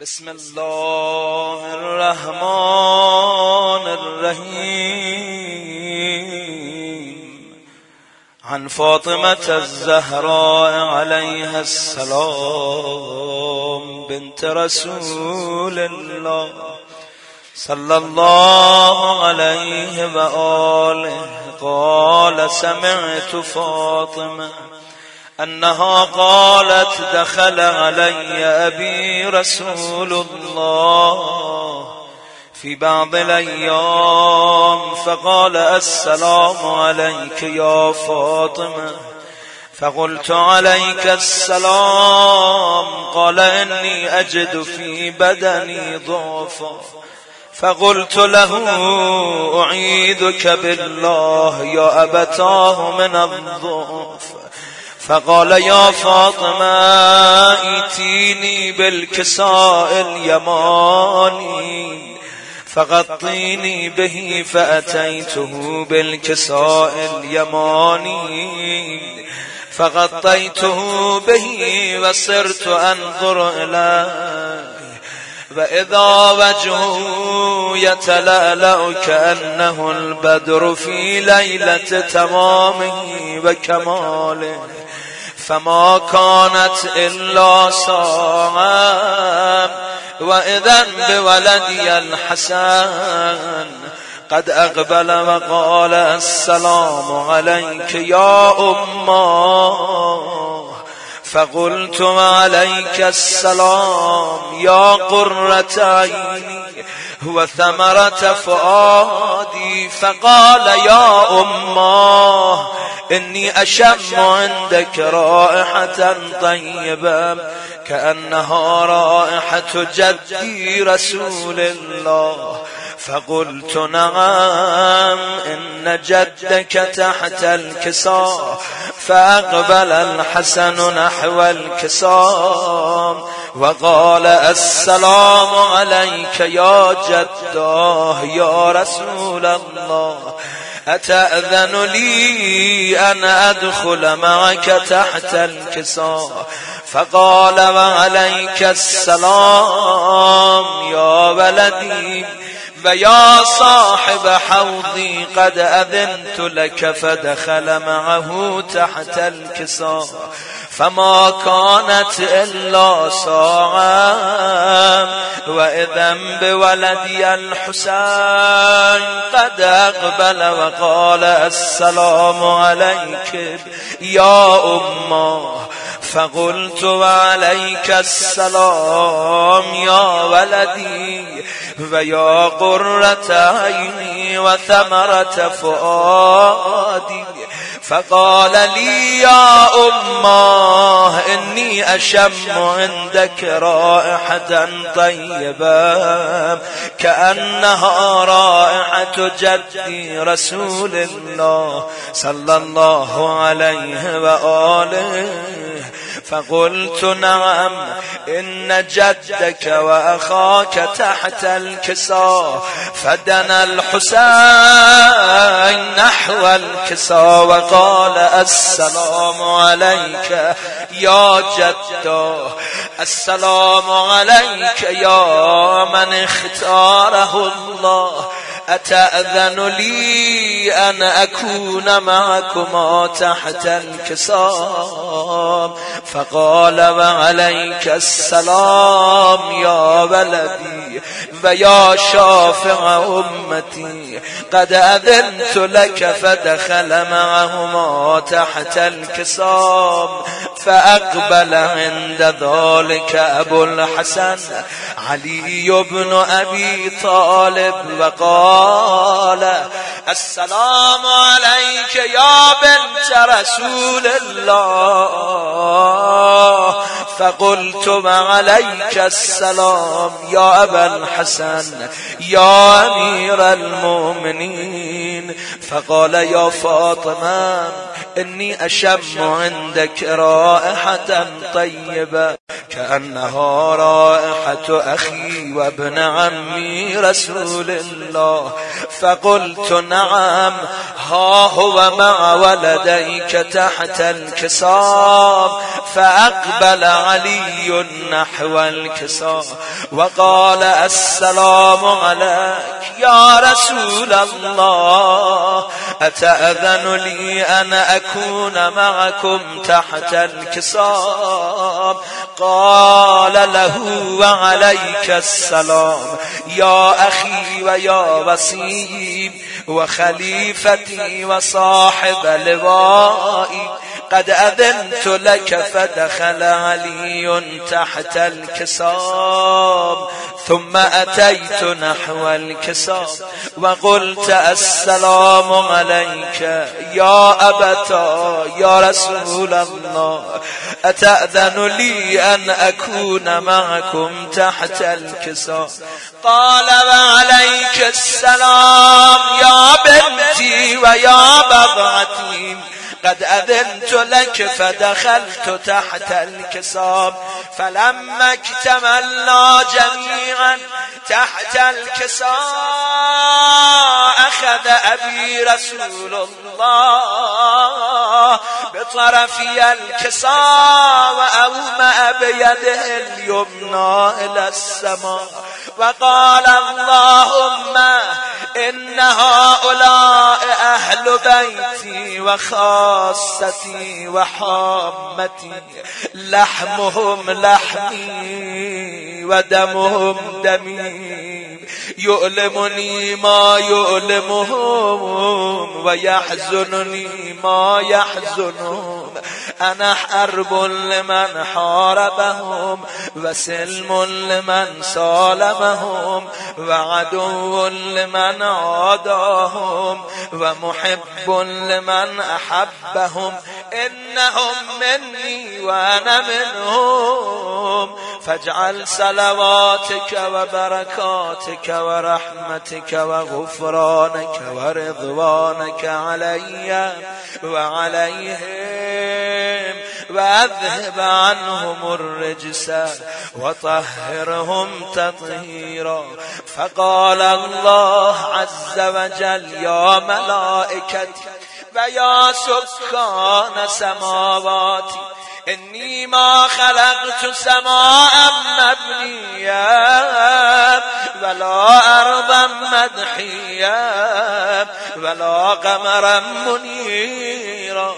بسم الله الرحمن الرحيم. عن فاطمة الزهراء عليها السلام بنت رسول الله صلى الله عليه وآله قال سمعت فاطمة أنها قالت دخل علي أبي رسول الله في بعض الأيام فقال السلام عليك يا فاطمة. فقلت عليك السلام قال إني أجد في بدني ضعفا. فقلت له أعيذك بالله يا أبتاه من الضعف. فقال يا فاطمة ائتيني بالكساء اليماني فغطيني به فأتيته بالكساء اليماني فغطيته به وصرت أنظر إليه وإذا وجهه يتلألأ كأنه البدر في ليلة تمامه وكماله. فما كانت إلا ساعة وإذا بولدي الحسن. قد أقبل وقال السلام عليك يا أمه. فقلت عليك السلام يا قرة عيني هو ثمرة فؤادي فقال يا أمه إني أشم عندك رائحة طيبة كأنها رائحة جدي رسول الله. فقلت نعم إن جدك تحت الكساء فأقبل الحسن نحو الكسام وقال السلام عليك يا جداه يا رسول الله أتأذن لي أن أدخل معك تحت الكساء؟ فقال وعليك السلام يا ولدي ويا صاحب حوضي قد أذنت لك فدخل معه تحت الكساء. فما كانت إلا ساعة وإذا بولدي الحسين قد أقبل وقال السلام عليك يا أمة. فقلت وعليك السلام يا ولدي ويا قرة عيني وثمرة فؤادي. فقال لي يا أماه إني أشم عندك رائحة طيبة كأنها رائحة جدي رسول الله صلى الله عليه وآله. فقلت نعم إن جدك وأخاك تحت الكساء فدنا الحسين الكساء وقال السلام عليك يا جد السلام عليك يا من اختاره الله أتأذن لي أن أكون معكما تحت الكسام فقال وعليك السلام يا ولدي ويا شافع أمتي قد أذنت لك فدخل معهما تحت الكسام فأقبل عند ذلك أبو الحسن علي بن أبي طالب وقال السلام عليك يا بنت رسول الله. فقلت وعليك السلام يا أبا الحسن يا أمير المؤمنين. فقال يا فاطمة إني أشم عندك رائحة طيبة كأنها رائحة أخي وابن عمي رسول الله. فقلت نعم ها هو مع ولديك تحت الكساب فأقبل علي نحو الكساب وقال السلام عليك يا رسول الله أتأذن لي أن أكون معكم تحت الكساب قال له وعليك السلام يا أخي ويا وسيم وخليفتي وصاحب لوائي قد أذنت لك فدخل علي تحت الكساب ثم أتيت نحو الكساب وقلت السلام عليك يا أبتا يا رسول الله أتأذن لي أن أكون معكم تحت الكساب؟ قال وعليك السلام يا بنتي ويا بضعتي قد أذنت لك فدخلت تحت الكساب فلما اكتملنا جميعا تحت الكساء أخذ أبي رسول الله بطرفي الكساء وأومأ بيده اليمنى إلى السماء. وقال اللهم إن هؤلاء أهل بيتي وخاصتي وحامتي لحمهم لحمي ودمهم دمي. یعلمنی ما یعلمهم و یحزننی ما یحزنهم. انا حرب لمن حاربهم و سلم لمن سالمهم و عدو لمن عاداهم و محب لمن احبهم. انهم منی و انا منهم. فاجعل صلواتك وبركاتك ورحمتك وغفرانك ورضوانك علي وعليهم وأذهب عنهم الرجس وطهرهم تطهيرا. فقال الله عز وجل يا ملائكتي ويا سكان سماواتي إني ما خلقت سماء مبنيا ولا أرضا مدحيا ولا قمرا منيرا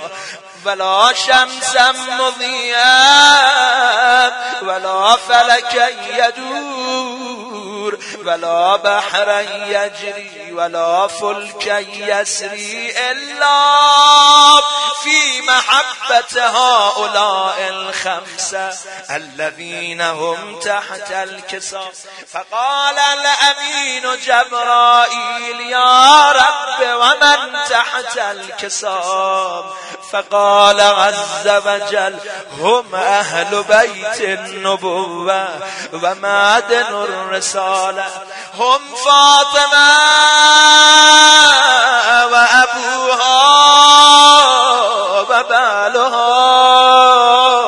ولا شمسا مضيئا ولا فلكا يدور ولا بحرا يجري ولا فلكا يسري إلا في محبة هؤلاء الخمسة الذين هم تحت الكساء فقال الأمين جبرائيل يا رب ومن تحت الكساء فقال عز وجل هم أهل بيت النبوة ومعدن الرسالة هم فاطمة وأبوها وبالها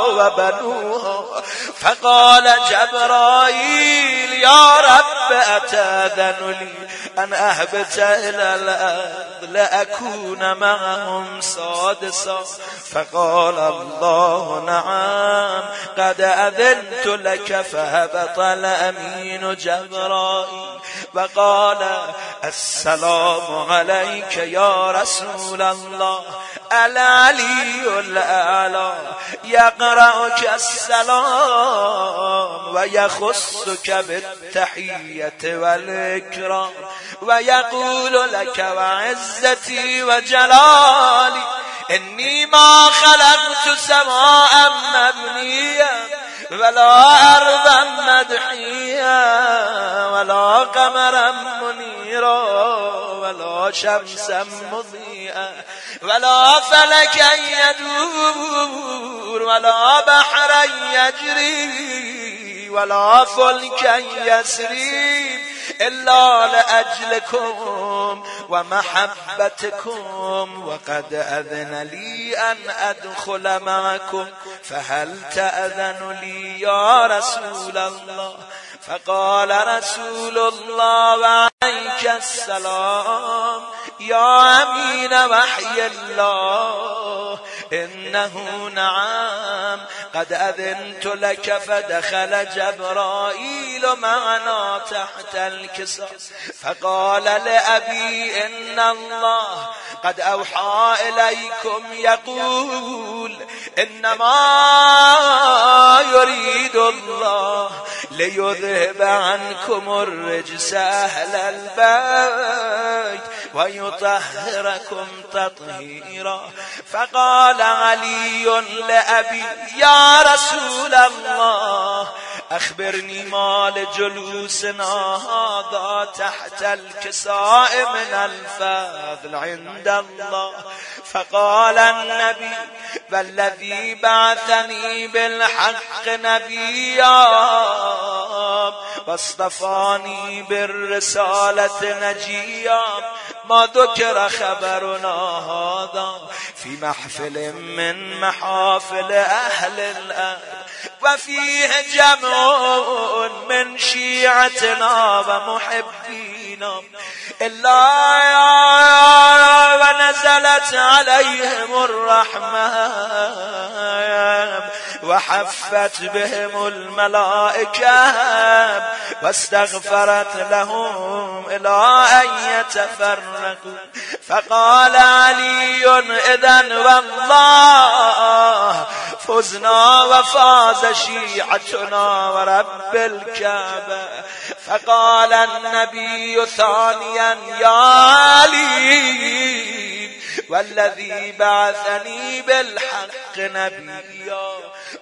وبنوها. فقال جبرائيل يا رب أتاذن لي؟ أن أهبت إلى الأرض لأكون معهم سادسا فقال الله نعم قد أذنت لك فهبط الأمين جبرائيل. وقال السلام عليك يا رسول الله. العلي الأعلى يقرأك السلام ويخصك بالتحية والإكرام ويقول لك وعزتي وجلالي إني ما خلقت سماء مبنيا ولا أرضا مدحيا ولا قمرا شمسا مضيئا ولا فلكا يدور ولا بحرا يجري ولا فلكا يسري إلا لأجلكم ومحبتكم وقد أذن لي أن أدخل معكم فهل تأذن لي يا رسول الله؟ فقال رسول الله وعليك السلام يا أمين وحي الله. إنه نعم. قد أذنت لك فدخل جبرائيل معنا تحت الكسر. فقال لأبي إن الله قد أوحى إليكم يقول إنما يريد الله ليذهب عنكم الرجس أهل البيت. ويطهركم تطهيرا. فقال علي لأبي يا رسول الله أخبرني ما لجلوسنا هذا تحت الكساء من الفضل عند الله. فقال النبي والذي بعثني بالحق نبيا واصطفاني بالرسالة نجيا ما ذكر خبرنا هذا في محفل من محافل أهل الأرض. وفيه جمع من شيعتنا ومحبينا إلا ونزلت عليهم الرحمة وحفت بهم الملائكة واستغفرت لهم إلى أن يتفرقوا. فقال علي إذا والله فزنا وفاز شيعتنا ورب الكعبة. فقال النبي ثانيا يا علي والذي بعثني بالحق نبيا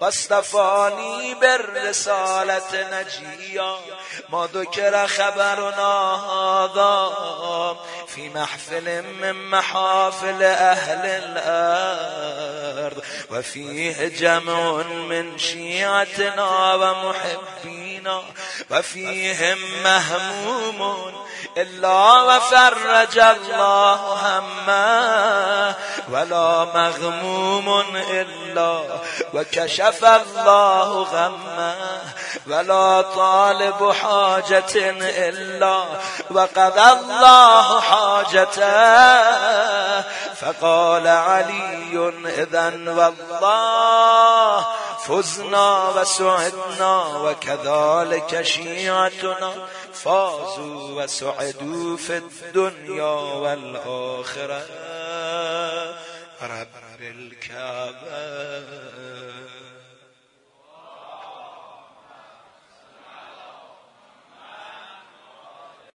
واصطفاني بالرسالة نجيا ما ذكر خبرنا هذا في محفل من محافل أهل الأرض وفيه جمع من شيعتنا ومحبينا وفيهم مهموم إلا وفرج الله همه ولا مغموم إلا وكشف الله غمه ولا طالب حاجة إلا وقضى الله حاجته فقال علي إذا والله فزنا وسعدنا وكذلك شيعتنا فازوا وسعدوا في الدنيا والآخرة. رب الكعبة.